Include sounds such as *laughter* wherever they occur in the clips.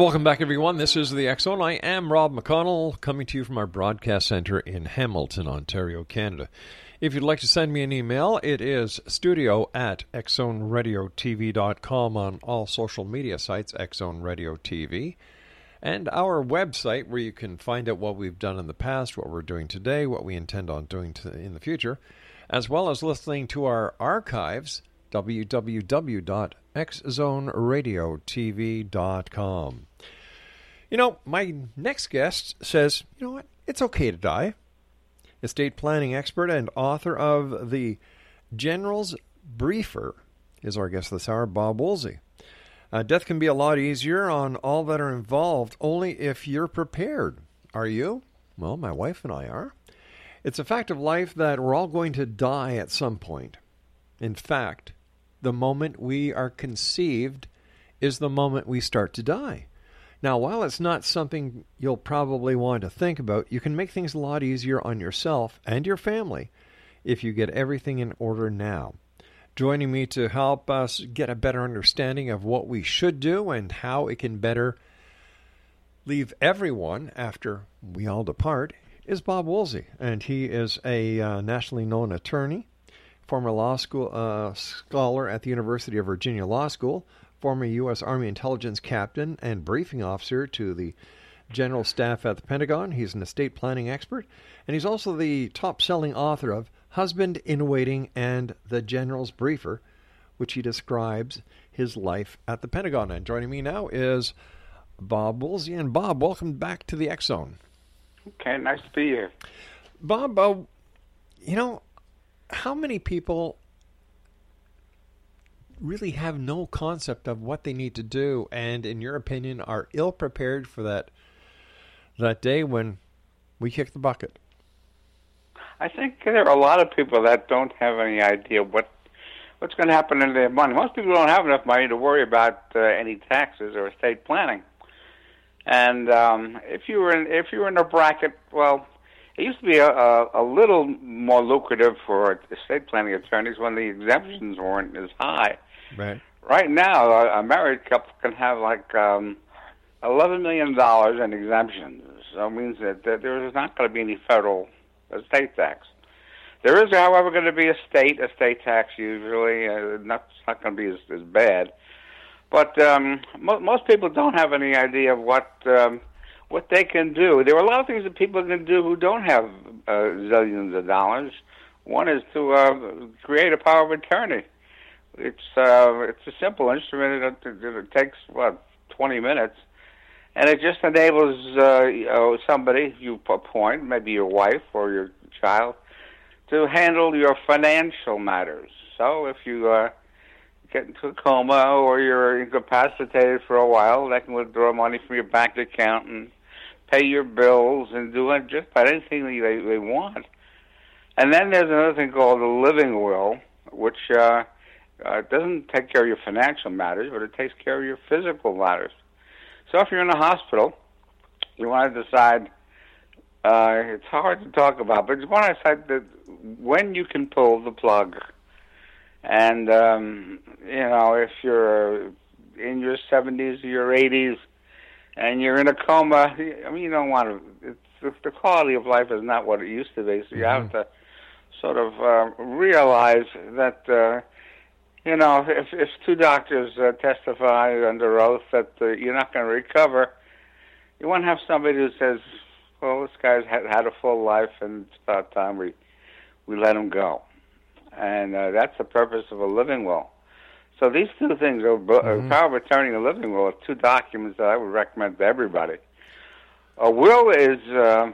Welcome back, everyone. This is the X Zone. I am Rob McConnell, coming to you from our broadcast center in Hamilton, Ontario, Canada. If you'd like to send me an email, it is studio at xzoneradiotv.com on all social media sites, Xzone Radio TV. And our website, where you can find out what we've done in the past, what we're doing today, what we intend on doing to, in the future, as well as listening to our archives, www.xzoneradiotv.com. You know, my next guest says, you know what, it's okay to die. Estate planning expert and author of The General's Briefer is our guest this hour, Bob Woolsey. Uh, death can be a lot easier on all that are involved only if you're prepared. Are you? Well, my wife and I are. It's a fact of life that we're all going to die at some point. In fact, the moment we are conceived is the moment we start to die. Now, while it's not something you'll probably want to think about, you can make things a lot easier on yourself and your family if you get everything in order now. Joining me to help us get a better understanding of what we should do and how it can better leave everyone after we all depart is Bob Woolsey, and he is a uh, nationally known attorney, former law school uh, scholar at the University of Virginia Law School, former U.S. Army intelligence captain and briefing officer to the general staff at the Pentagon. He's an estate planning expert, and he's also the top selling author of Husband in Waiting and The General's Briefer, which he describes his life at the Pentagon. And joining me now is Bob Woolsey. And Bob, welcome back to the X Zone. Okay, nice to be here. Bob, uh, you know, how many people really have no concept of what they need to do and in your opinion are ill prepared for that that day when we kick the bucket I think there are a lot of people that don't have any idea what what's going to happen to their money. Most people don't have enough money to worry about uh, any taxes or estate planning. And um, if you were in, if you were in a bracket, well, it used to be a, a, a little more lucrative for estate planning attorneys when the exemptions weren't as high. Right. Right now, a, a married couple can have like um, eleven million dollars in exemptions. So it means that, that there is not going to be any federal estate tax. There is, however, going to be a state estate tax usually. Uh, not, it's not going to be as, as bad. But um, mo- most people don't have any idea of what um, what they can do. There are a lot of things that people can do who don't have uh, zillions of dollars. One is to uh, create a power of attorney. It's uh, it's a simple instrument. It, it, it takes what twenty minutes, and it just enables uh, you know, somebody you appoint, maybe your wife or your child, to handle your financial matters. So if you uh, get into a coma or you're incapacitated for a while, they can withdraw money from your bank account and pay your bills and do just about anything they they want. And then there's another thing called a living will, which uh, uh, doesn't take care of your financial matters, but it takes care of your physical matters. So if you're in a hospital, you want to decide. Uh, it's hard to talk about, but you want to decide that when you can pull the plug. And um, you know, if you're in your 70s or your 80s, and you're in a coma, I mean, you don't want to. It's, the quality of life is not what it used to be. So you Mm-hmm. have to sort of uh, realize that. Uh, you know, if if two doctors uh, testify under oath that uh, you're not going to recover, you want to have somebody who says, "Well, this guy's had, had a full life, and it's about time we we let him go." And uh, that's the purpose of a living will. So these two things, are bo- uh, power of attorney and a living will, are two documents that I would recommend to everybody. A will is uh,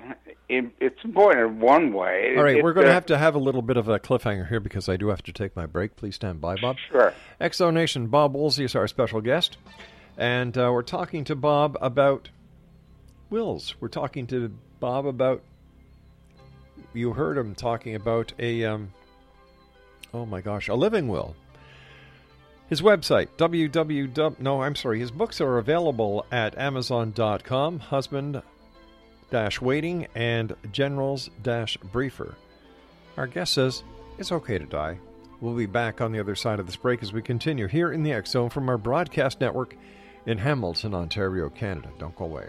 in, it's important in one way. All right, It- we're going to uh, have to have a little bit of a cliffhanger here because I do have to take my break. Please stand by, Bob. Sure. Exonation Bob Woolsey is our special guest, and uh, we're talking to Bob about wills. We're talking to Bob about. You heard him talking about a. Um, oh my gosh, a living will. His website, www. No, I'm sorry. His books are available at Amazon.com. Husband dash waiting and generals dash briefer. Our guest says it's okay to die. We'll be back on the other side of this break as we continue here in the X Zone from our broadcast network in Hamilton, Ontario, Canada. Don't go away.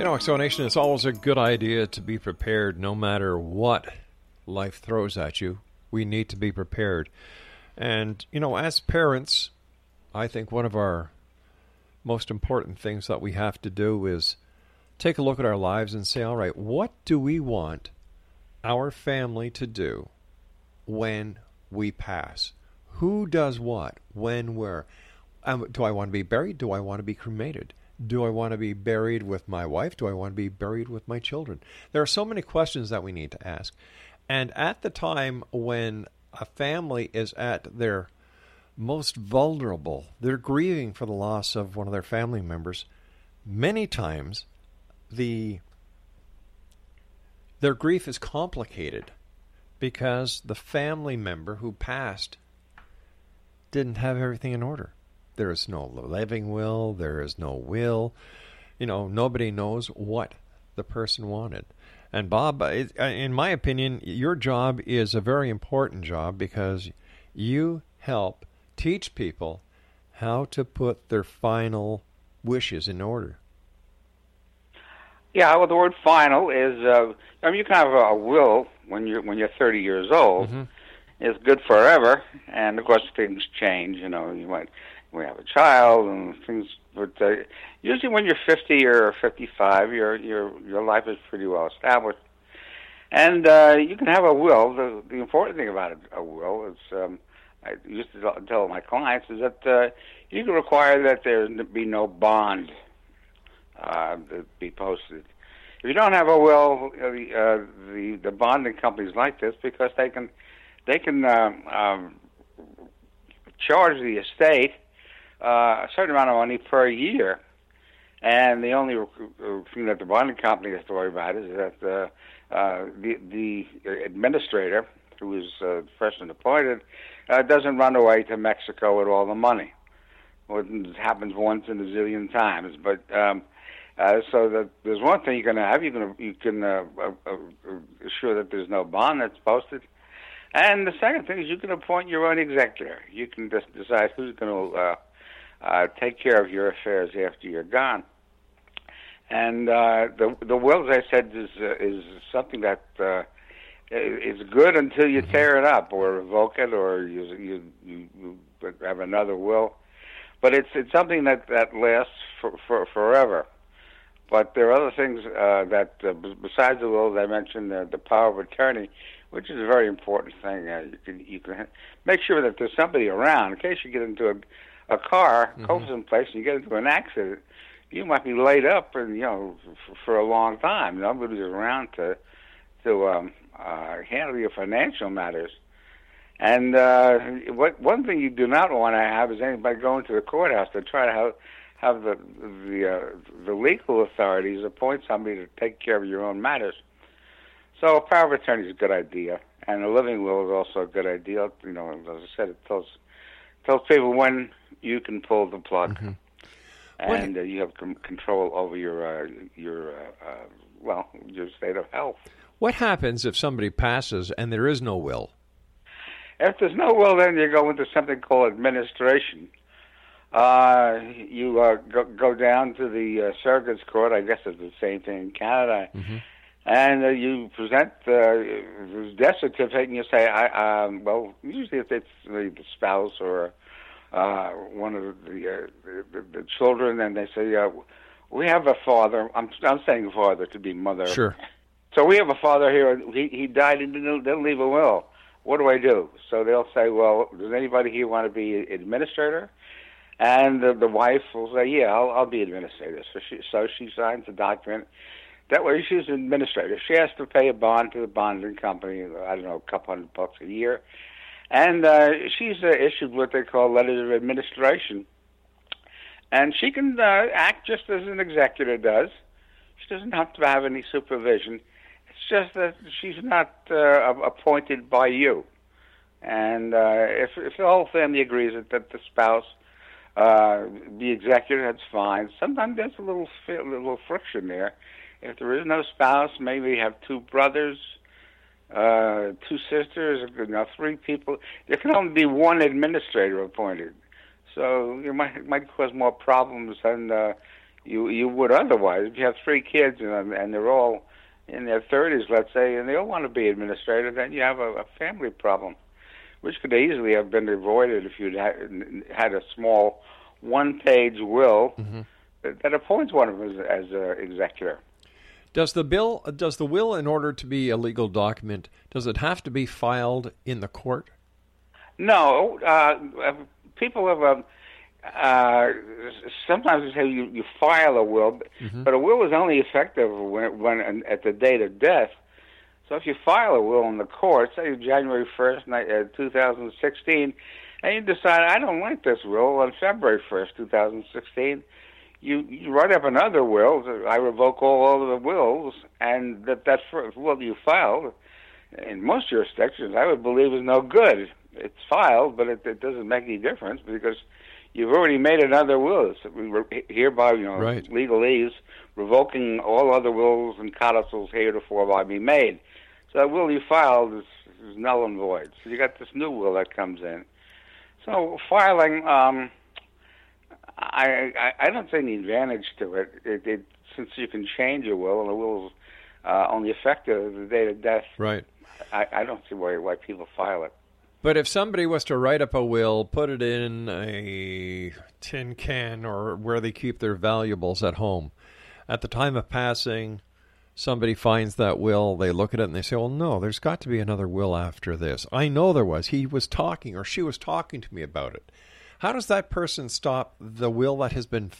You know, Exonation, it's always a good idea to be prepared no matter what life throws at you. We need to be prepared. And, you know, as parents, I think one of our most important things that we have to do is take a look at our lives and say, all right, what do we want our family to do when we pass? Who does what? When? Where? Um, do I want to be buried? Do I want to be cremated? Do I want to be buried with my wife? Do I want to be buried with my children? There are so many questions that we need to ask. And at the time when a family is at their most vulnerable, they're grieving for the loss of one of their family members, many times the their grief is complicated because the family member who passed didn't have everything in order. There is no living will. There is no will. You know, nobody knows what the person wanted. And Bob, uh, in my opinion, your job is a very important job because you help teach people how to put their final wishes in order. Yeah, well, the word "final" is. Uh, I mean, you can have a will when you're when you're 30 years old. Mm-hmm. It's good forever, and of course things change. You know, you might we have a child and things. But uh, usually, when you're 50 or 55, your your your life is pretty well established, and uh, you can have a will. The, the important thing about a, a will is, um, I used to tell my clients, is that uh, you can require that there be no bond uh, to be posted. If you don't have a will, uh, the, uh, the the bonding companies like this because they can they can um, um, charge the estate uh, a certain amount of money per year. And the only thing that the bonding company has to worry about is that uh, uh, the, the administrator, who is uh, fresh appointed, uh, doesn't run away to Mexico with all the money. It happens once in a zillion times. But um, uh, so that there's one thing you can have. You can you can uh, uh, uh, assure that there's no bond that's posted. And the second thing is you can appoint your own executor. You can just decide who's going to uh, uh, take care of your affairs after you're gone. And uh, the the will, as I said, is uh, is something that uh, is good until you Mm-hmm. tear it up or revoke it or you you you, you have another will. But it's it's something that that lasts for, for forever. But there are other things uh, that, uh, b- besides the will, as I mentioned, uh, the power of attorney, which is a very important thing. Uh, you can you can make sure that there's somebody around in case you get into a a car, Mm-hmm. mm someplace, and you get into an accident. You might be laid up, and you know, for, for a long time. Nobody's around to to um, uh, handle your financial matters. And uh, what one thing you do not want to have is anybody going to the courthouse to try to have have the the uh, the legal authorities appoint somebody to take care of your own matters. So a power of attorney is a good idea, and a living will is also a good idea. You know, as I said, it tells tells people when you can pull the plug, and uh, you have com- control over your uh, your uh, uh, well your state of health. What happens if somebody passes and there is no will? If there's no will, then you go into something called administration. Uh, you uh, go, go down to the uh, circuits court. I guess it's the same thing in Canada. Mm-hmm. And uh, you present uh, the death certificate, and you say, "I um, well, usually if it's the spouse or uh, one of the, uh, the the children, and they say, uh, "We have a father." I'm I'm saying father to be mother. Sure. So we have a father here. He he died and didn't, didn't leave a will. What do I do? So they'll say, "Well, does anybody here want to be administrator?" And the, the wife will say, "Yeah, I'll, I'll be administrator." So she so she signs the document. That way, she's an administrator. She has to pay a bond to the bonding company. I don't know, a couple hundred bucks a year, and uh, she's uh, issued what they call letters of administration. And she can uh, act just as an executor does. She doesn't have to have any supervision. It's just that she's not uh, appointed by you. And uh, if, if the whole family agrees that, the spouse uh, the executor, that's fine. Sometimes there's a little a little friction there. If there is no spouse, maybe you have two brothers, uh, two sisters, you know, three people. There can only be one administrator appointed, so it might might cause more problems than uh, you you would otherwise. If you have three kids and, and they're all in their thirties, let's say, and they all want to be administrator, then you have a, a family problem which could easily have been avoided if you'd had, had a small one-page will mm-hmm. that, that, appoints one of them as, as an executor. Does the bill, does the will, in order to be a legal document, does it have to be filed in the court? No, uh, people have. Um, uh, sometimes they say you, you file a will, mm-hmm. but a will is only effective when, when at the date of death. So if you file a will in the court, say January 1st, uh, 2016, and you decide, I don't like this will on February 1st, 2016, you, you write up another will, I revoke all of the wills, and that, that first will you filed, in most jurisdictions, I would believe is no good. It's filed, but it, it doesn't make any difference because you've already made another will. So we were hereby, you know, right. legalese, revoking all other wills and codicils heretofore by me made. So that will you filed is, is null and void. So you got this new will that comes in. So filing, um, I, I I don't see any advantage to it. It, it since you can change a will and the will is uh, only effective the date of death. Right. I, I don't see why why people file it. But if somebody was to write up a will, put it in a tin can or where they keep their valuables at home, at the time of passing, somebody finds that will, they look at it and they say, well, no, there's got to be another will after this. I know there was. He was talking or she was talking to me about it. How does that person stop the will that has been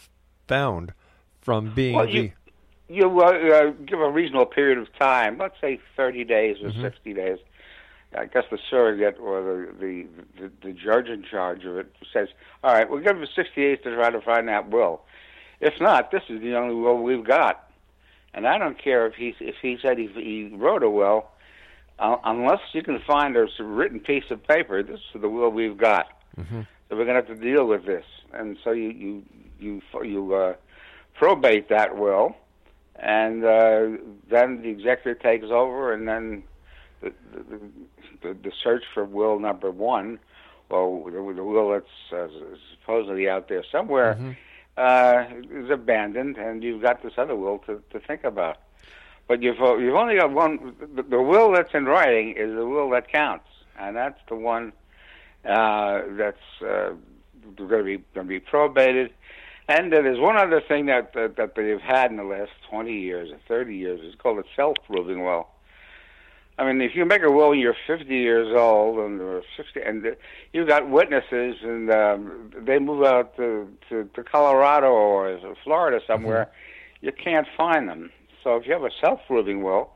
found from being well, the. You, you uh, give a reasonable period of time, let's say 30 days or Mhm. 60 days. I guess the surrogate or the, the, the, the judge in charge of it says, all right, we'll give him 60 days to try to find that will. If not, this is the only will we've got. And I don't care if he if he said he, he wrote a will, uh, unless you can find a written piece of paper. This is the will we've got. Mhm. So we're going to have to deal with this. And so you you you you uh, probate that will, and uh, then the executor takes over, and then the the, the, the search for will number one, well, the, the will that's uh, supposedly out there somewhere Mhm. uh, is abandoned, and you've got this other will to, to think about. But you've you've only got one. The, the will that's in writing is the will that counts, and that's the one uh, that's uh, going to be going to be probated. And uh, there's one other thing that, that that they've had in the last 20 years or 30 years. It's called a self-proving will. I mean, if you make a will when you're 50 years old and or 60, and you've got witnesses, and um, they move out to, to to Colorado or Florida somewhere, you can't find them. So if you have a self-proving will,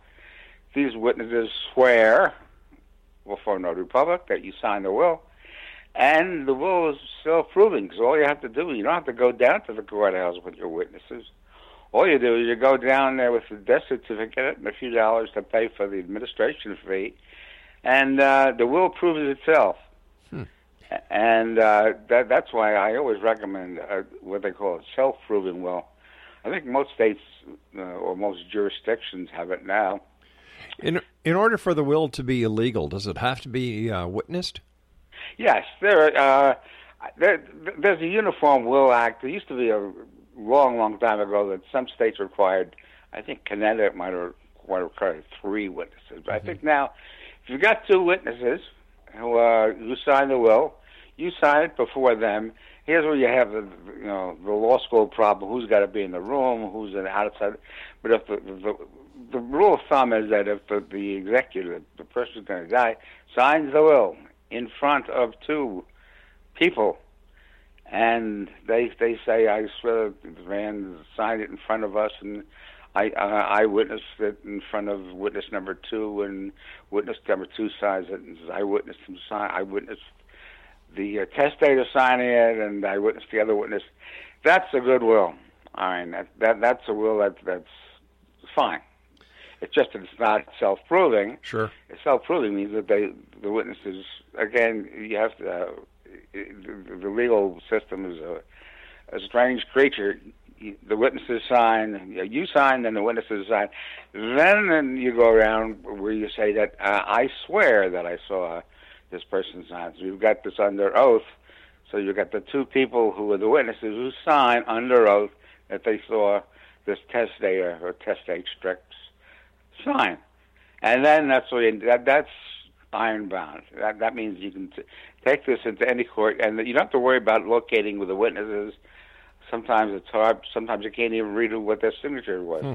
these witnesses swear well, before notary public that you signed the will, and the will is self-proving. So all you have to do, you don't have to go down to the courthouse with your witnesses. All you do is you go down there with the death certificate and a few dollars to pay for the administration fee, and uh, the will proves itself. Hmm. And uh, that, that's why I always recommend uh, what they call a self-proving will. I think most states uh, or most jurisdictions have it now. In in order for the will to be illegal, does it have to be uh, witnessed? Yes, there, uh, there. There's a Uniform Will Act. There used to be a long, long time ago that some states required. I think Connecticut might have might require three witnesses. But I think now, if you've got two witnesses who uh, who sign the will, you sign it before them. Here's where you have the you know the law school problem: who's got to be in the room, who's in the outside. But if the the, the rule of thumb is that if the, the executive, the person who's going to die, signs the will in front of two people, and they they say, "I swear the man signed it in front of us," and I uh, I witnessed it in front of witness number two, and witness number two signs it, and I witnessed him sign. I witnessed the uh, testator signing it, and I witnessed the other witness. That's a good will. I mean, that, that that's a will that that's fine. It's just that it's not self-proving. Sure. Self-proving means that they, the witnesses, again, you have to. Uh, the, the legal system is a, a strange creature. The witnesses sign, you sign, then the witnesses sign. Then, then you go around where you say that uh, I swear that I saw this person sign. So you've got this under oath. So you've got the two people who are the witnesses who sign under oath that they saw this testator or testate strict sign. And then that's what you, that that's iron bound. That that means you can t- take this into any court, and you don't have to worry about locating with the witnesses. Sometimes it's hard. Sometimes you can't even read what their signature was. Hmm.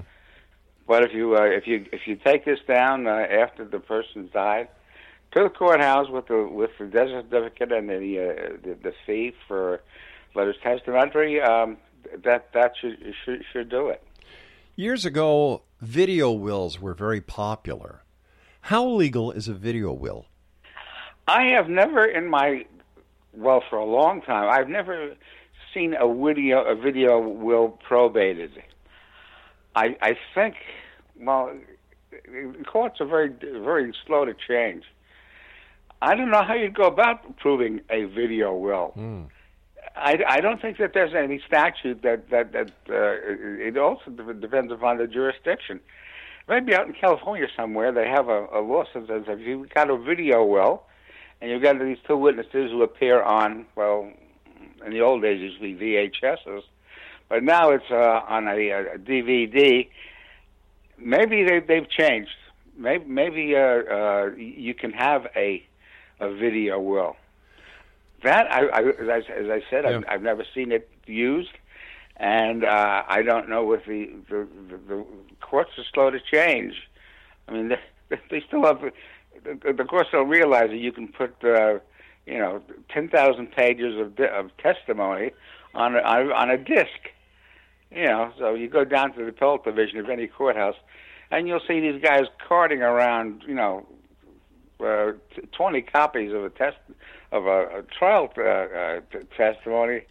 But if you uh, if you if you take this down uh, after the person's died, to the courthouse with the with the death certificate and the uh, the, the fee for letters testamentary, um, that that should should should do it. Years ago, video wills were very popular. How legal is a video will? I have never in my well for a long time I've never seen a video a video will probated. I I think well courts are very very slow to change. I don't know how you'd go about proving a video will. Mm. I, I don't think that there's any statute that that that uh, it also depends upon the jurisdiction. Maybe out in California somewhere they have a, a law that says if you've got a video will, and you've got these two witnesses who appear on well, in the old days usually VHSs, but now it's uh, on a, a DVD. Maybe they, they've changed. Maybe maybe uh, uh, you can have a a video will. That I, I as, I, as I said, Yeah. I've, I've never seen it used, and uh, I don't know if the, the the the courts are slow to change. I mean, they, *laughs* they still have the, the courts don't realize that you can put uh, you know ten thousand pages of of testimony on on a- on a disc. You know, so you go down to the appellate division of any courthouse, and you'll see these guys carting around, you know, uh, t- 20 copies of a test of a, a trial uh, uh, testimony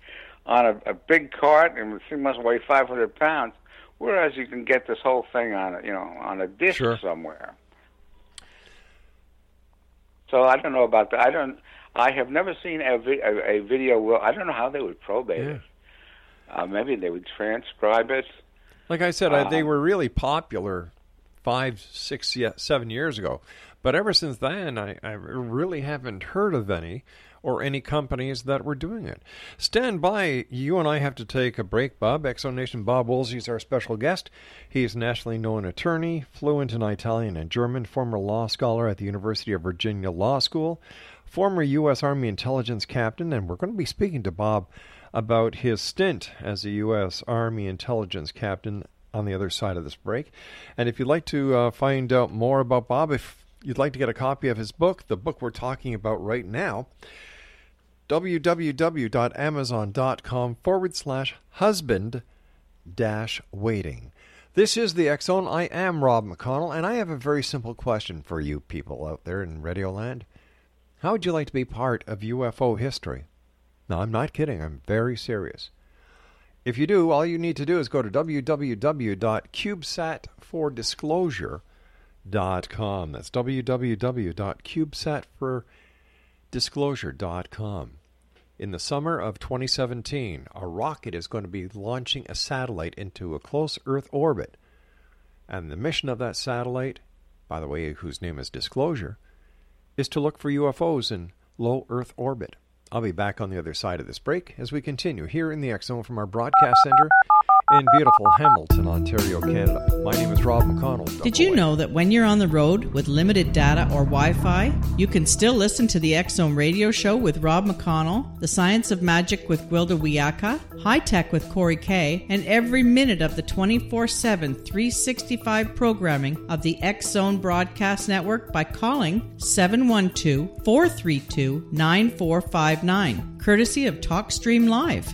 on a, a big cart, and she must weigh 500 pounds. Whereas you can get this whole thing on, a, you know, on a disc Sure. somewhere. So I don't know about that. I don't. I have never seen a, vi- a, a video. Will I don't know how they would probate it. Uh, maybe they would transcribe it. Like I said, I, they Um, were really popular five, six, yeah, seven years ago. But ever since then, I, I really haven't heard of any or any companies that were doing it. Stand by. You and I have to take a break, Bob. Exonation Bob Woolsey is our special guest. He is nationally known attorney, fluent in Italian and German, former law scholar at the University of Virginia Law School, former U.S. Army intelligence captain, and we're going to be speaking to Bob about his stint as a U.S. Army intelligence captain on the other side of this break. And if you'd like to uh, find out more about Bob, if you'd like to get a copy of his book, the book we're talking about right now, www.amazon.com forward slash husband dash waiting. This is the Zone. I am Rob McConnell, and I have a very simple question for you people out there in Radioland. How would you like to be part of UFO history? No, I'm not kidding. I'm very serious. If you do, all you need to do is go to www.cubesatfordisclosure.com. That's www.cubesatfordisclosure.com. In the summer of 2017, a rocket is going to be launching a satellite into a close Earth orbit. And the mission of that satellite by the way, whose name is Disclosure, is to look for UFOs in low Earth orbit. I'll be back on the other side of this break as we continue here in the X Zone from our broadcast center in beautiful Hamilton, Ontario, Canada. My name is Rob McConnell. Did you know that when you're on the road with limited data or Wi Fi, you can still listen to the X Zone radio show with Rob McConnell, The Science of Magic with Gwilda Wiyaka, High Tech with Corey Kay, and every minute of the 24 7, 365 programming of the X Zone Broadcast Network by calling 712 432 9459, courtesy of TalkStream Live.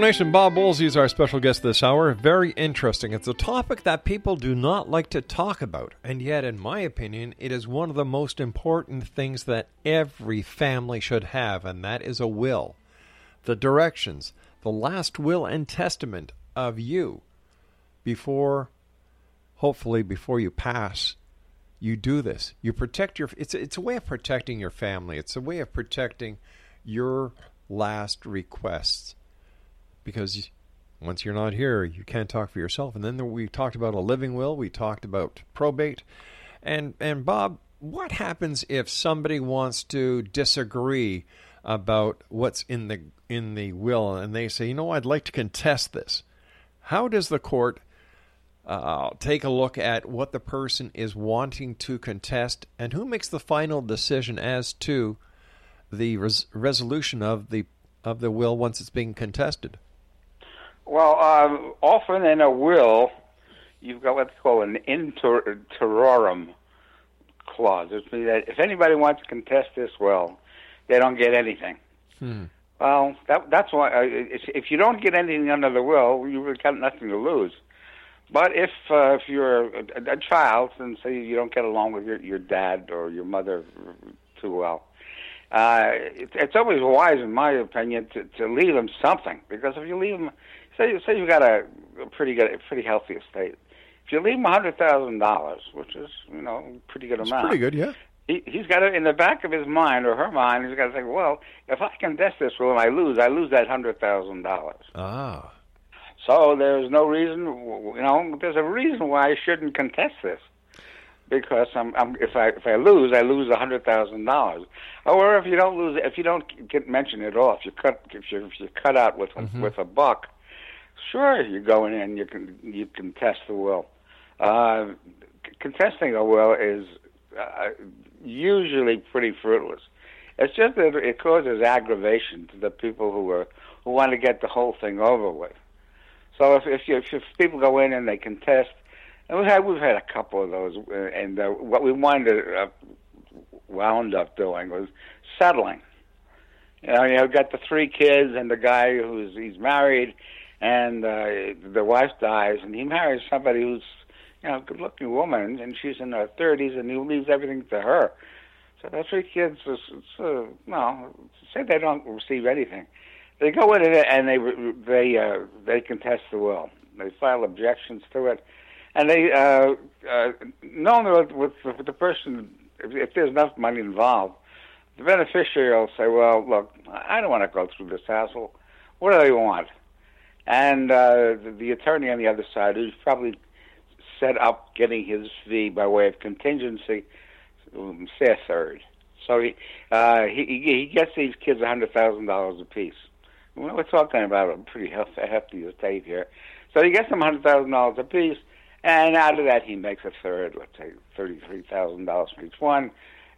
Bob Woolsey is our special guest this hour. Very interesting. It's a topic that people do not like to talk about, and yet, in my opinion, it is one of the most important things that every family should have, and that is a will. The directions, the last will and testament of you before, hopefully, before you pass. You do this. You protect your. It's it's a way of protecting your family. It's a way of protecting your last requests because once you're not here, you can't talk for yourself. And then we talked about a living will, we talked about probate, and and Bob, what happens if somebody wants to disagree about what's in the in the will, and they say, you know, I'd like to contest this? How does the court uh, take a look at what the person is wanting to contest, and who makes the final decision as to the res- resolution of the of the will once it's being contested? Well, um, often in a will, you've got what's called an in terrorem clause. Which means that if anybody wants to contest this will, they don't get anything. Hmm. Well, that, that's why uh, if if you don't get anything under the will, you've got nothing to lose. But if uh, if you're a, a child and say you don't get along with your your dad or your mother too well, uh, it, it's always wise, in my opinion, to to leave them something because if you leave them, say say you've got a, a pretty good, a pretty healthy estate, if you leave him a hundred thousand dollars, which is you know pretty good It's amount, pretty good, yeah. he, he's got it in the back of his mind or her mind. He's got to think, well, if I contest this will and I lose, I lose that hundred thousand dollars. Ah. So there's no reason, you know, there's a reason why I shouldn't contest this, because I'm, I'm if I if I lose, I lose a hundred thousand dollars. Or if you don't lose, if you don't get mentioned at all, if you cut if you if you cut out with a, Mhm. with a buck, sure you go in and you can you can test the will. Uh, contesting a will is uh, usually pretty fruitless. It's just that it causes aggravation to the people who are who want to get the whole thing over with. So if if, you, if, people go in and they contest, and we've had we've had a couple of those, uh, and uh, what we wanted uh, wound up doing was settling. You know, you got the three kids and the guy who's he's married, and uh, the wife dies, and he marries somebody who's you know a good-looking woman, and she's in her thirties, and he leaves everything to her. So the three kids, is, it's, uh, no, say they don't receive anything. They go in it and they they uh, they contest the will. They file objections to it, and they uh, uh, normally with, with, the- the person, if, if there's enough money involved, the beneficiary will say, "Well, look, I don't want to go through this hassle. What do they want?" And uh, the, the attorney on the other side, who's probably set up getting his fee by way of contingency, um, say a third. So he uh, he he gets these kids a hundred thousand dollars apiece. Well, we're talking about a pretty hefty, hefty estate here. So he gets them hundred thousand dollars apiece, and out of that he makes a third, let's say thirty-three thousand dollars for each one.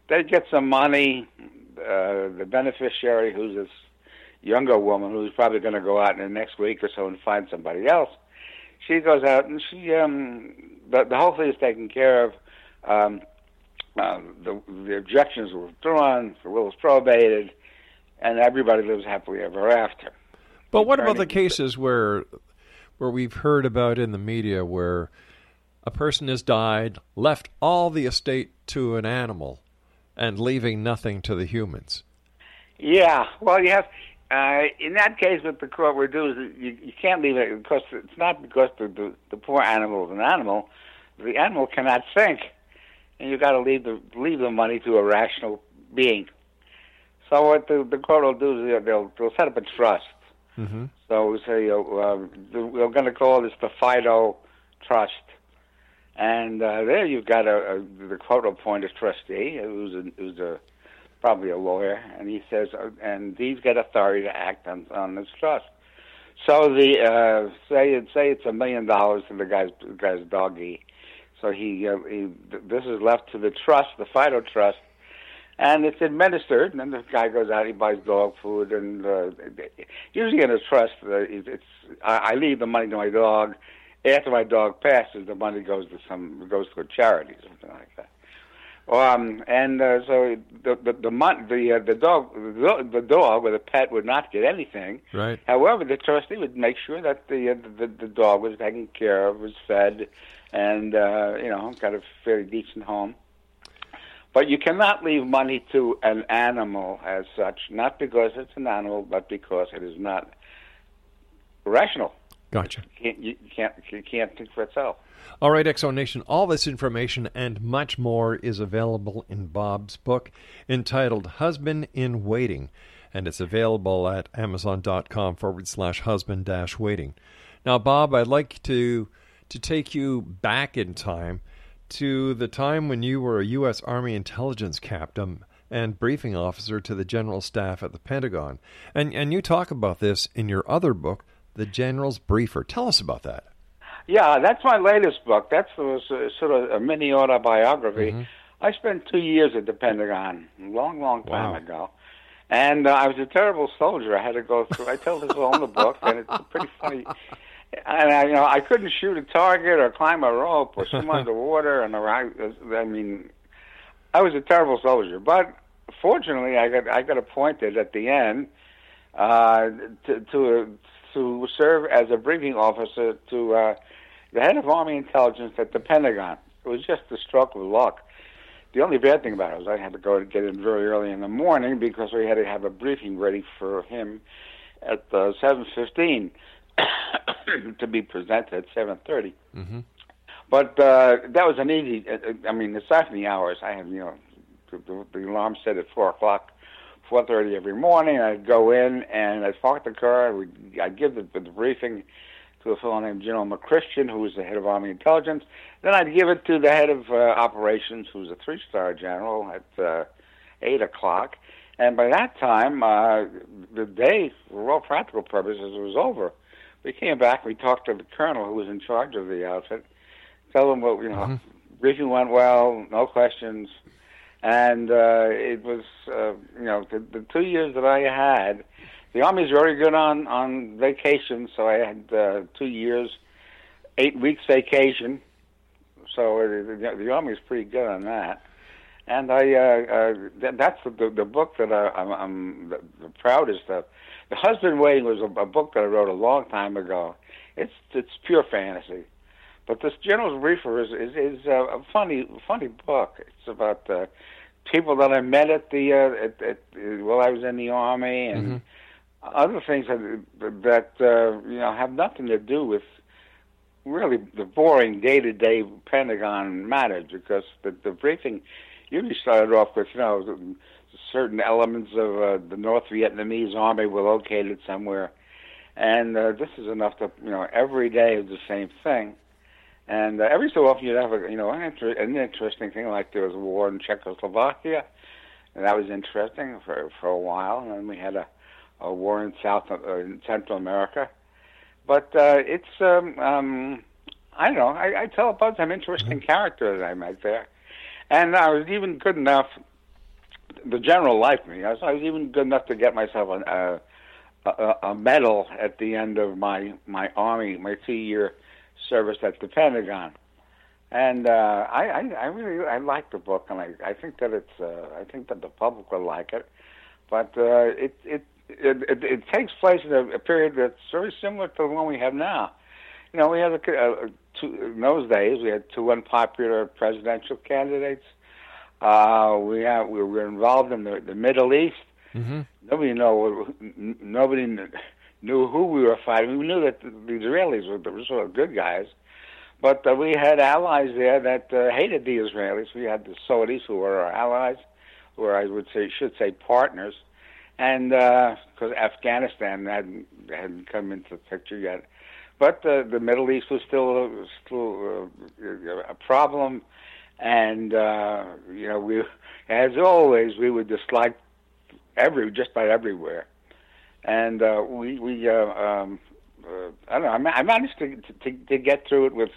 They get some money. Uh, the beneficiary, who's this younger woman, who's probably going to go out in the next week or so and find somebody else, she goes out and she um, the the whole thing is taken care of. Um, uh, the the objections were withdrawn, the will is probated, and everybody lives happily ever after. But what about the cases where where we've heard about in the media where a person has died, left all the estate to an animal, and leaving nothing to the humans? Yeah, well, you have. Uh, in that case, what the court would do is you, you can't leave it because it's not because the, the the poor animal is an animal. The animal cannot think, and you got to leave the leave the money to a rational being. So what the the court will do is they'll they'll, set up a trust. Mm-hmm. So we say uh, uh, we're going to call this the Fido Trust, and uh, there you've got a, a the court will appoint a trustee who's a, who's a probably a lawyer, and he says, uh, and he's got authority to act on on this trust. So the uh, say say it's a million dollars to the guy's the guy's doggy, so he, uh, he this is left to the trust, the Fido Trust, and it's administered. And then the guy goes out, he buys dog food, and uh, usually in a trust, uh, it's I, I leave the money to my dog. After my dog passes, the money goes to some goes to a charity, something like that. Um, and uh, so the the the, mon- the, uh, the dog the, the dog or the pet would not get anything. Right. However, the trustee would make sure that the uh, the, the dog was taken care of, was fed, and uh, you know got a fairly decent home. But you cannot leave money to an animal as such, not because it's an animal, but because it is not rational. Gotcha. You can't you can't you can't think for itself. All right, Exo Nation, all this information and much more is available in Bob's book entitled Husband in Waiting, and it's available at amazon.com forward slash husband dash waiting. Now, Bob, I'd like to to take you back in time to the time when you were a U.S. Army intelligence captain and briefing officer to the general staff at the Pentagon. And, and you talk about this in your other book, The General's Briefer. Tell us about that. Yeah, that's my latest book. That's was a, sort of a mini autobiography. Mm-hmm. I spent two years at the Pentagon, a long, long time Wow. ago, and uh, I was a terrible soldier. I had to go through. I tell this all in the book, and it's pretty funny. And I, you know, I couldn't shoot a target or climb a rope or swim *laughs* underwater. And I, I mean, I was a terrible soldier. But fortunately, I got I got appointed at the end uh, to to to serve as a briefing officer to uh, the head of Army Intelligence at the Pentagon. It was just a stroke of luck. The only bad thing about it was I had to go to get in very early in the morning because we had to have a briefing ready for him at uh, seven fifteen *coughs* to be presented at seven thirty. Mm-hmm. But uh, that was an easy. uh, I mean, aside from the hours, I had you know the, the, the alarm set at four o'clock, four thirty every morning. I'd go in and I'd park the car. We'd, I'd give the, the briefing to a fellow named General McChristian, who was the head of Army Intelligence. Then I'd give it to the head of uh, operations, who was a three-star general, at uh, eight o'clock. And by that time, uh, the day, for all practical purposes, was over. We came back. We talked to the colonel, who was in charge of the outfit. Tell him what you know. Briefing went well, no questions, and uh, it was uh, you know the, the two years that I had. The army's very good on on vacation, so I had uh, two years, eight weeks vacation. So it, the, the army's pretty good on that. And I, uh, uh, th- that's the, the, the book that I, I'm, I'm the, the proudest of. The Husband Waiting was a, a book that I wrote a long time ago. It's it's pure fantasy, but this General's Briefer is is, is a, a funny funny book. It's about uh, people that I met at the uh, at, at uh, while I was in the army and other things that that uh, you know have nothing to do with really the boring day to day Pentagon matters because the the briefing usually started off with you know certain elements of uh, the North Vietnamese army were located somewhere, and uh, this is enough to you know every day is the same thing, and uh, every so often you'd have a you know an, inter- an interesting thing like there was a war in Czechoslovakia, and that was interesting for for a while, and then we had a a war in South uh, in Central America, but uh, it's um, um, I don't know. I, I tell a bunch of interesting characters I met there, and I was even good enough. The general liked me. I was, I was even good enough to get myself an, uh, a, a medal at the end of my my army, my two year service at the Pentagon. And uh, I, I, I really I like the book, and I, I think that it's uh, I think that the public will like it. But uh, it, it it it it takes place in a, a period that's very similar to the one we have now. You know, we had a, a, two, in those days we had two unpopular presidential candidates. Uh, we have we were involved in the, the Middle East. Mm-hmm. Nobody know nobody knew who we were fighting. We knew that the, Israelis were the sort of good guys, but uh, we had allies there that uh, hated the Israelis. We had the Saudis who were our allies, or I would say should say partners, and because Afghanistan hadn't hadn't come into the picture yet, but uh, the Middle East was still still uh, a problem, and uh, you know we, as always, we would dislike every just about everywhere, and uh, we we uh, um, uh, I don't know I, ma- I managed to, to to get through it with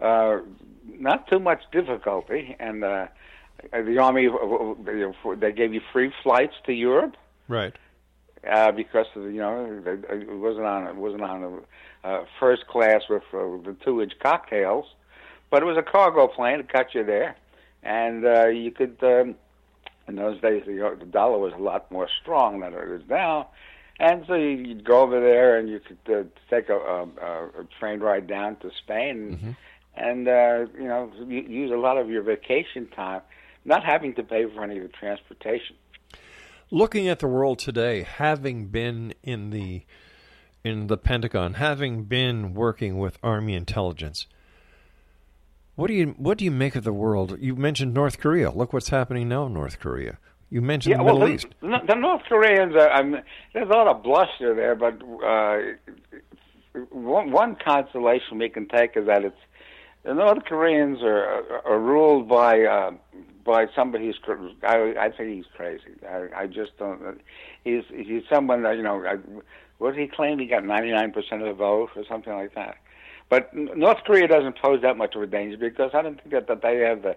uh, not too much difficulty, and uh, the army uh, they gave you free flights to Europe Right. uh, because of the, you know it wasn't on it wasn't on a uh, first class with uh, the two inch cocktails, but it was a cargo plane that got you there, and uh, you could. Um, in those days, the, the dollar was a lot more strong than it is now, and so you- you'd go over there and you could uh, take a, a, a train ride down to Spain, and uh, you know use a lot of your vacation time, not having to pay for any of the transportation. Looking at the world today, having been in the in the Pentagon, having been working with Army intelligence, what do you what do you make of the world? You mentioned North Korea. Look what's happening now in North Korea. You mentioned the Middle well, East. The, the North Koreans, are, I mean, there's a lot of bluster there, but uh, one, one consolation we can take is that it's the North Koreans are are ruled by uh, by somebody who's I, I think he's crazy. I, I just don't. He's he's someone that you know. I, what did he claim? He got 99% of the vote or something like that. But North Korea doesn't pose that much of a danger because I don't think that, that they have the,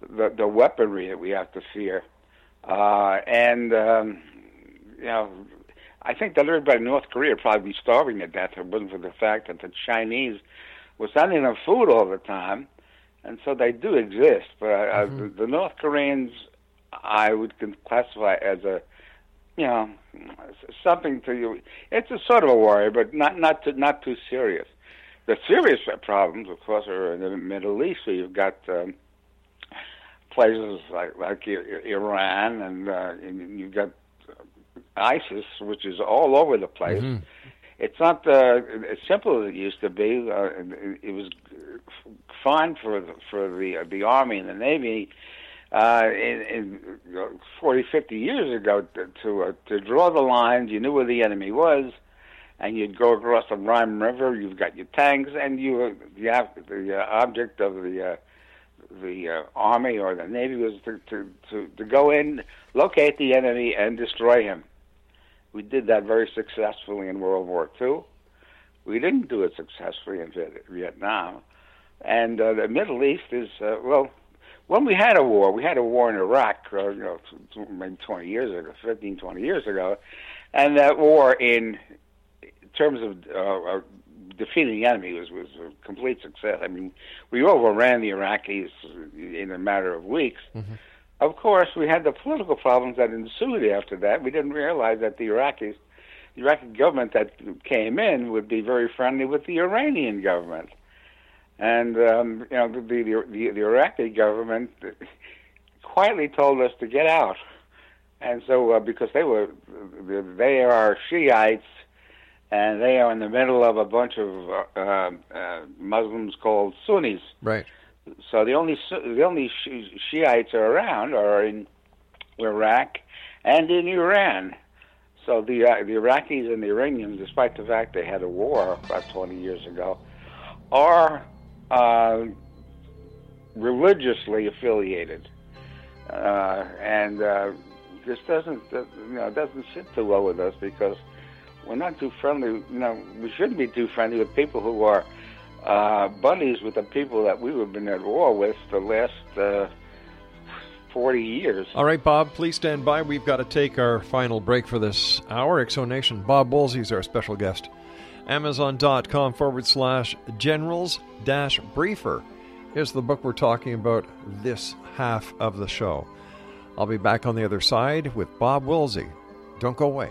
the the weaponry that we have to fear. Uh, and um, you know, I think that everybody in North Korea would probably be starving to death if it wasn't for the fact that the Chinese were sending them food all the time, and so they do exist. But uh, mm-hmm. the, the North Koreans, I would classify as a you know something to you. It's a sort of a worry, but not not too, not too serious. The serious problems, of course, are in the Middle East. So you've got um, places like like Iran, and, uh, and you've got ISIS, which is all over the place. Mm-hmm. It's not uh, as simple as it used to be. Uh, it, was fine for the, for the uh, the army and the navy uh, in, in 40, 50 years ago to to, uh, to draw the lines. You knew where the enemy was, and you'd go across the Rhine River. You've got your tanks, and you the the uh, object of the uh, the uh, army or the navy was to, to to to go in, locate the enemy, and destroy him. We did that very successfully in World War II. We didn't do it successfully in Vietnam. And uh, the Middle East is, uh, well, when we had a war, we had a war in Iraq, uh, you know, maybe 20 years ago, 15, 20 years ago. And that war, in terms of uh, uh, defeating the enemy, was, was a complete success. I mean, we overran the Iraqis in a matter of weeks. Mm-hmm of course, we had the political problems that ensued after that. We didn't realize that the Iraqis, the Iraqi government that came in, would be very friendly with the Iranian government, and um, you know the, the the the Iraqi government quietly told us to get out, and so uh, because they were they are Shiites, and they are in the middle of a bunch of uh, uh, Muslims called Sunnis. Right. So the only the only Shiites are around are in Iraq and in Iran. So the uh, the Iraqis and the Iranians, despite the fact they had a war about 20 years ago, are uh, religiously affiliated, uh, and uh, this doesn't uh, you know doesn't sit too well with us because we're not too friendly. You know, we shouldn't be too friendly with people who are uh, buddies with the people that we have been at war with the last uh, 40 years. All right, Bob, please stand by. We've got to take our final break for this hour. Nation. Bob Woolsey is our special guest. Amazon.com forward slash generals dash briefer is the book we're talking about this half of the show. I'll be back on the other side with Bob Woolsey. Don't go away.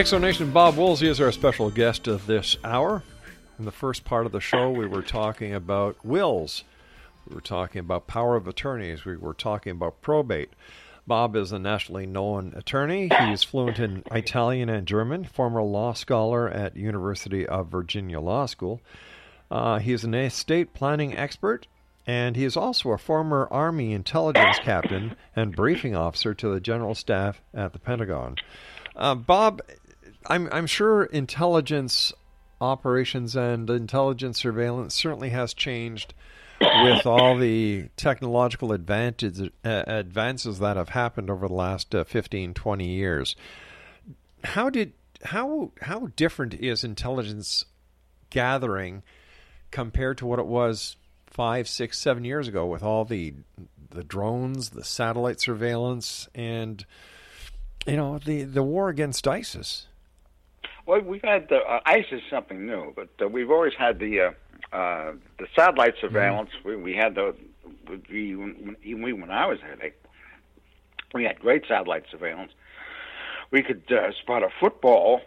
Exonation Bob Woolsey is our special guest of this hour. In the first part of the show, we were talking about wills. We were talking about power of attorneys. We were talking about probate. Bob is a nationally known attorney. He is fluent in Italian and German, former law scholar at University of Virginia Law School. Uh, he is an estate planning expert, and he is also a former Army intelligence captain and briefing officer to the General Staff at the Pentagon. Uh, Bob, I'm, I'm sure intelligence operations and intelligence surveillance certainly has changed with all the technological uh, advances that have happened over the last uh, 15, 20 years. How did how how different is intelligence gathering compared to what it was five, six, seven years ago with all the the drones, the satellite surveillance, and you know the the war against ISIS? Well, we've had the uh, ISIS something new, but uh, we've always had the uh, uh, the satellite surveillance. Mm-hmm. We, we had the we, even when I was there, they, we had great satellite surveillance. We could uh, spot a football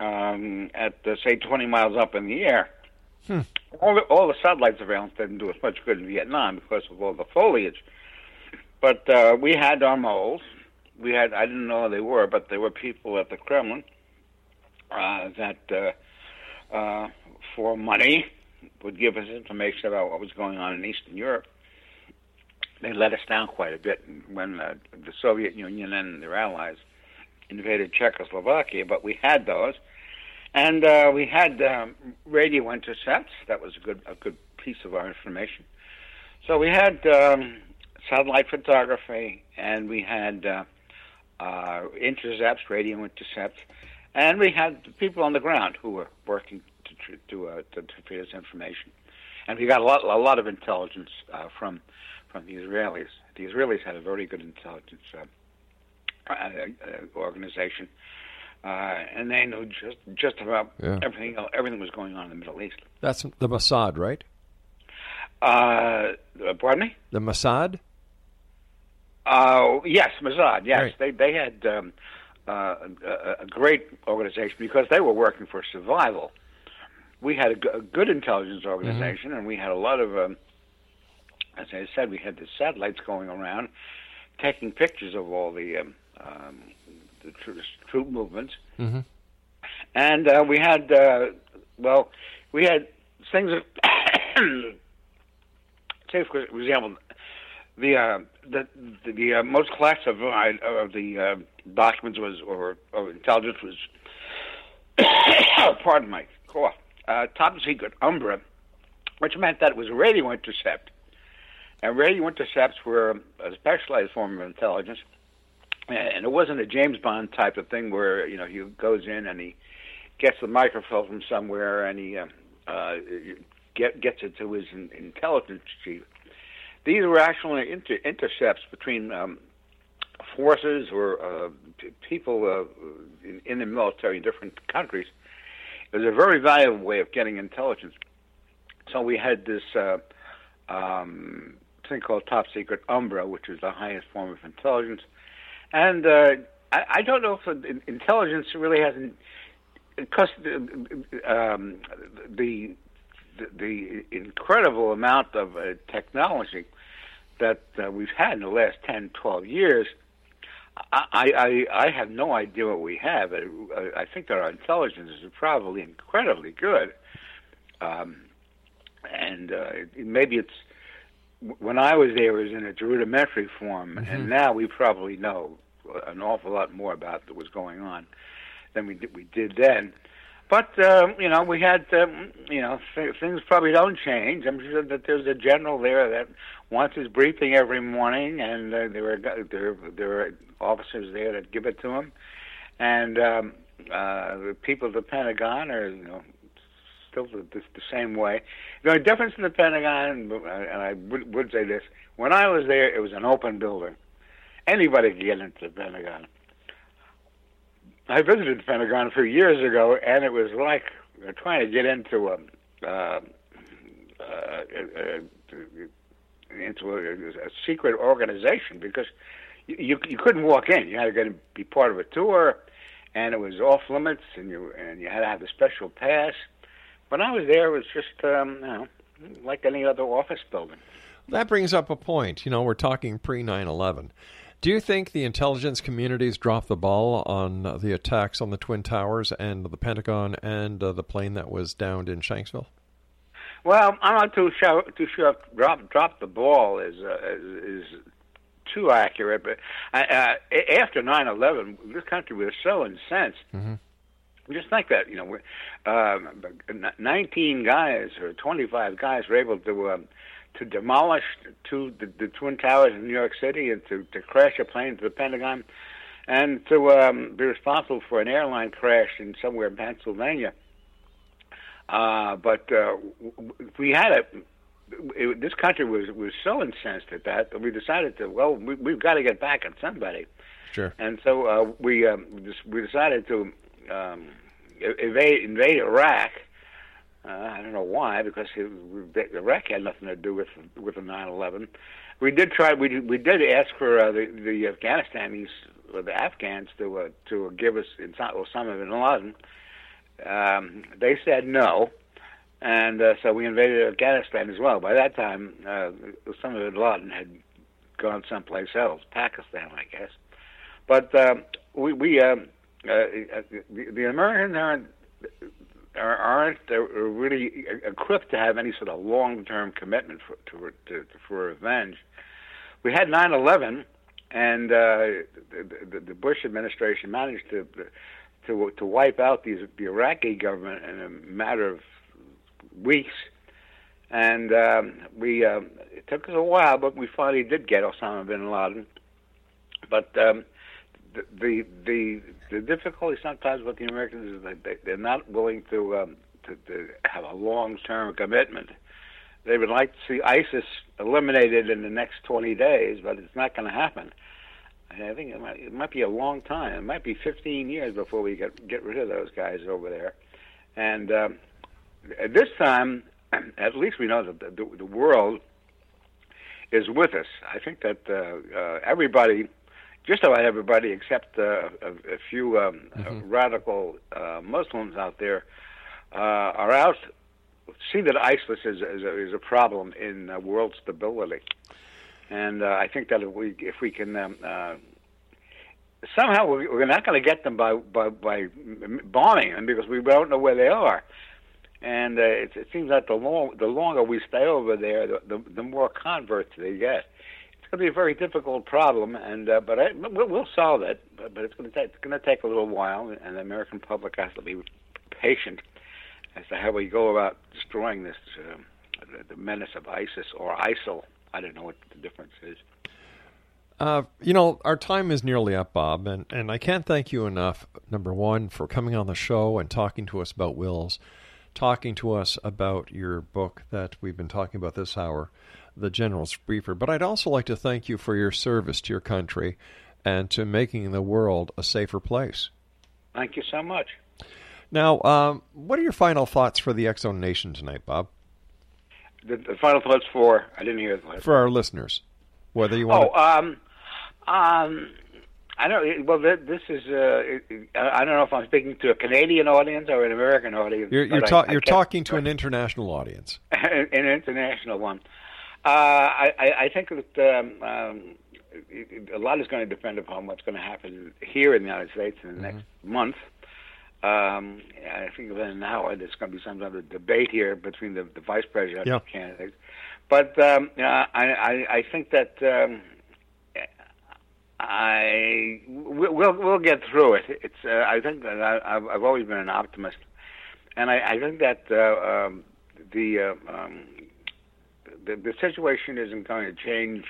um, at uh, say 20 miles up in the air. Hmm. All, the, all the satellite surveillance didn't do as much good in Vietnam because of all the foliage. But uh, we had our moles. We had I didn't know who they were, but there were people at the Kremlin uh, that uh, uh, for money would give us information about what was going on in Eastern Europe. They let us down quite a bit when uh, the Soviet Union and their allies invaded Czechoslovakia, but we had those, and uh, we had um, radio intercepts. That was a good a good piece of our information. So we had um, satellite photography, and we had uh, uh, intercepts, radio intercepts, and we had people on the ground who were working to to, uh, to, to feed us information, and we got a lot a lot of intelligence uh, from from the Israelis. The Israelis had a very good intelligence uh, uh, uh organization, uh, and they knew just just about yeah. everything everything was going on in the Middle East. That's the Mossad, right? Uh, pardon me. The Mossad. Uh, yes, Mossad. Yes, right. they they had um, uh, a, a, great organization because they were working for survival we had a, good intelligence organization, mm-hmm. and we had a lot of, um, as I said, we had the satellites going around, taking pictures of all the um, um, the troop movements, mm-hmm. and uh, we had, uh, well, we had things. That say, for example, the uh, the the, uh, most classified of the uh, documents was or, or intelligence was. *coughs* pardon my cough uh, top secret Umbra, which meant that it was radio intercept. And radio intercepts were a specialized form of intelligence, and it wasn't a James Bond type of thing where you know he goes in and he gets the microphone from somewhere and he uh, uh, get, gets it to his in, intelligence chief. These were actually inter- intercepts between um, forces or uh, people uh, in, in the military in different countries it was a very valuable way of getting intelligence. So we had this uh, um, thing called top secret Umbra, which is the highest form of intelligence. And uh, I, I don't know if intelligence really hasn't, because um, the, the incredible amount of uh, technology that uh, we've had in the last 10, 12 years I, I I have no idea what we have. I, I think that our intelligence is probably incredibly good, um, and uh, maybe it's when I was there it was in its rudimentary form, mm-hmm. and now we probably know an awful lot more about what was going on than we did, we did then. But um, you know, we had um, you know th- things probably don't change. I'm sure that there's a general there that wants his briefing every morning, and uh, there are there there are officers there that give it to him, and um, uh, the people at the Pentagon are you know still the, the, the same way. The only difference in the Pentagon, and I would, would say this: when I was there, it was an open building. Anybody could get into the Pentagon. I visited the Pentagon a few years ago, and it was like trying to get into a, uh, uh, into a, a secret organization because you you couldn't walk in. You had to get be part of a tour, and it was off limits, and you and you had to have a special pass. When I was there, it was just um, you know like any other office building. That brings up a point. You know, we're talking pre 9 11. Do you think the intelligence communities dropped the ball on the attacks on the Twin Towers and the Pentagon and uh, the plane that was downed in Shanksville? Well, I'm not too sure. Too sure. Drop drop the ball is uh, is, too accurate, but uh, after 9/11, this country was so incensed. Mm-hmm. Just think that you know, um, 19 guys or 25 guys were able to um, to demolish two the, the twin towers in New York City and to to crash a plane to the Pentagon, and to um, be responsible for an airline crash in somewhere in Pennsylvania. Uh, but uh, we had a it, this country was was so incensed at that that we decided to well we, we've got to get back at somebody. Sure. And so uh, we um, we decided to um, invade invade Iraq. Uh, I don't know why, because Iraq had nothing to do with with the 9/11. We did try. We we did ask for uh, the the Afghanistanis, or the Afghans, to uh, to give us Osama bin Laden. Um, they said no and uh, so we invaded Afghanistan as well. By that time, uh, Osama bin Laden had gone someplace else, Pakistan, I guess. But um, we, we um, uh, uh, the, the Americans aren't aren't really equipped to have any sort of long-term commitment for to, to, for revenge. We had 9/11, and uh, the, the, the Bush administration managed to to to wipe out these the Iraqi government in a matter of weeks, and um, we uh, it took us a while, but we finally did get Osama bin Laden. But um, the, the the the difficulty sometimes with the Americans is that they, they're not willing to um, to, to have a long term commitment. They would like to see ISIS eliminated in the next 20 days, but it's not going to happen. I think it might, it might be a long time. It might be 15 years before we get get rid of those guys over there. And um, at this time, *clears throat* at least we know that the, the, the world is with us. I think that uh, uh, everybody, just about everybody, except uh, a, a few um, mm-hmm. radical uh, Muslims out there, uh, are out see that ISIS is, is, a, is a problem in uh, world stability. And I think that if we if we can um, somehow we're not going to get them by, by by bombing them because we don't know where they are and uh, it, it seems that the long the longer we stay over there, the the, the more converts they get. It's going to be a very difficult problem, and uh, but I, we'll, we'll solve it. But, but it's going to take it's going to take a little while, and the American public has to be patient as to how we go about destroying this uh, the menace of ISIS or ISIL. I don't know what the difference is. Uh, you know, our time is nearly up, Bob, and, and I can't thank you enough, number one, for coming on the show and talking to us about wills talking to us about your book that we've been talking about this hour, The General's Briefer. But I'd also like to thank you for your service to your country and to making the world a safer place. Thank you so much. Now, um, what are your final thoughts for the Zone Nation tonight, Bob? The, the, final thoughts for I didn't hear the for our listeners, whether you want. Oh, to... um, um, I don't. Well, this is. Uh, I don't know if I'm speaking to a Canadian audience or an American audience. You're you're, ta- I, you're talking to an international audience. *laughs* an international one. Uh, I, I think that um, um, a lot is going to depend upon what's going to happen here in the United States in the mm-hmm. next month. Um, I think within an hour there's going to be some sort of debate here between the, the vice presidential yeah. candidates. But um, I, I, I think that um, I we'll we'll get through it. It's uh, I think that I, I've, I've always been an optimist, and I, I think that uh, um, the, uh, um, the the situation isn't going to change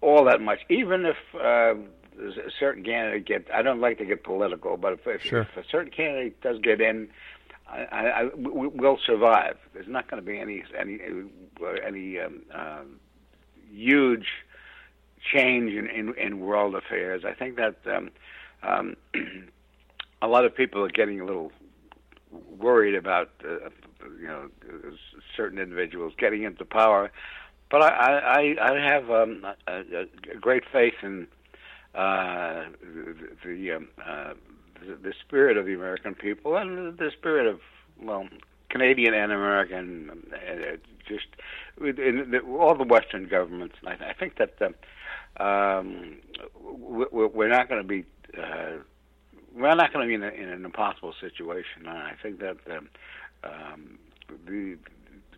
all that much. Even if uh, a certain candidate get, I don't like to get political, but if, if, sure. if a certain candidate does get in, I, I, I we'll survive. There's not going to be any any any um, uh, huge change in, in, in world affairs. I think that um, um, *clears throat* a lot of people are getting a little worried about uh, you know certain individuals getting into power, but I I, I have um, a, a great faith in uh, the the, um, uh, the the spirit of the American people and the spirit of well Canadian and American, uh, just in the, all the Western governments. I, I think that. Uh, um, we're not going to be uh, we're not going to be in, a, in, an impossible situation. I think that um, um, the,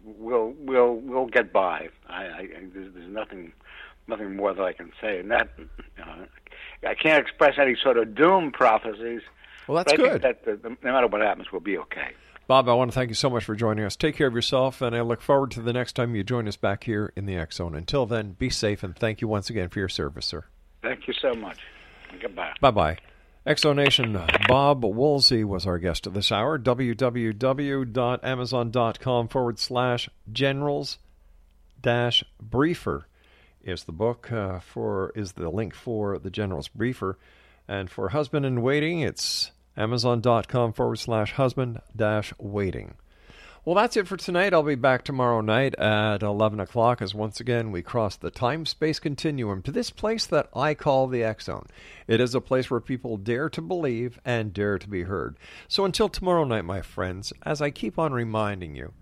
we'll we'll we'll get by. I, I there's, there's nothing nothing more that I can say, and that uh, I can't express any sort of doom prophecies. Well, that's good. that the, the, no matter what happens, we'll be okay. Bob, I want to thank you so much for joining us. Take care of yourself, and I look forward to the next time you join us back here in the Zone. Until then, be safe, and thank you once again for your service, sir. Thank you so much. Goodbye. Bye bye. Exonation Bob Woolsey was our guest this hour. www.amazon.com forward slash generals dash briefer is the book uh, for is the link for the general's briefer. And for husband in waiting, it's amazon.com forward slash husband dash waiting. Well, that's it for tonight. I'll be back tomorrow night at 11 o'clock as once again we cross the time space continuum to this place that I call the X Zone. It is a place where people dare to believe and dare to be heard. So until tomorrow night, my friends, as I keep on reminding you,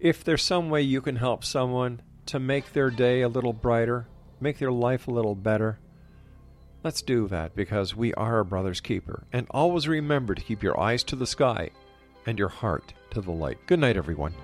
if there's some way you can help someone to make their day a little brighter, make their life a little better, let's do that because we are a brother's keeper. And always remember to keep your eyes to the sky and your heart to the light. Good night, everyone.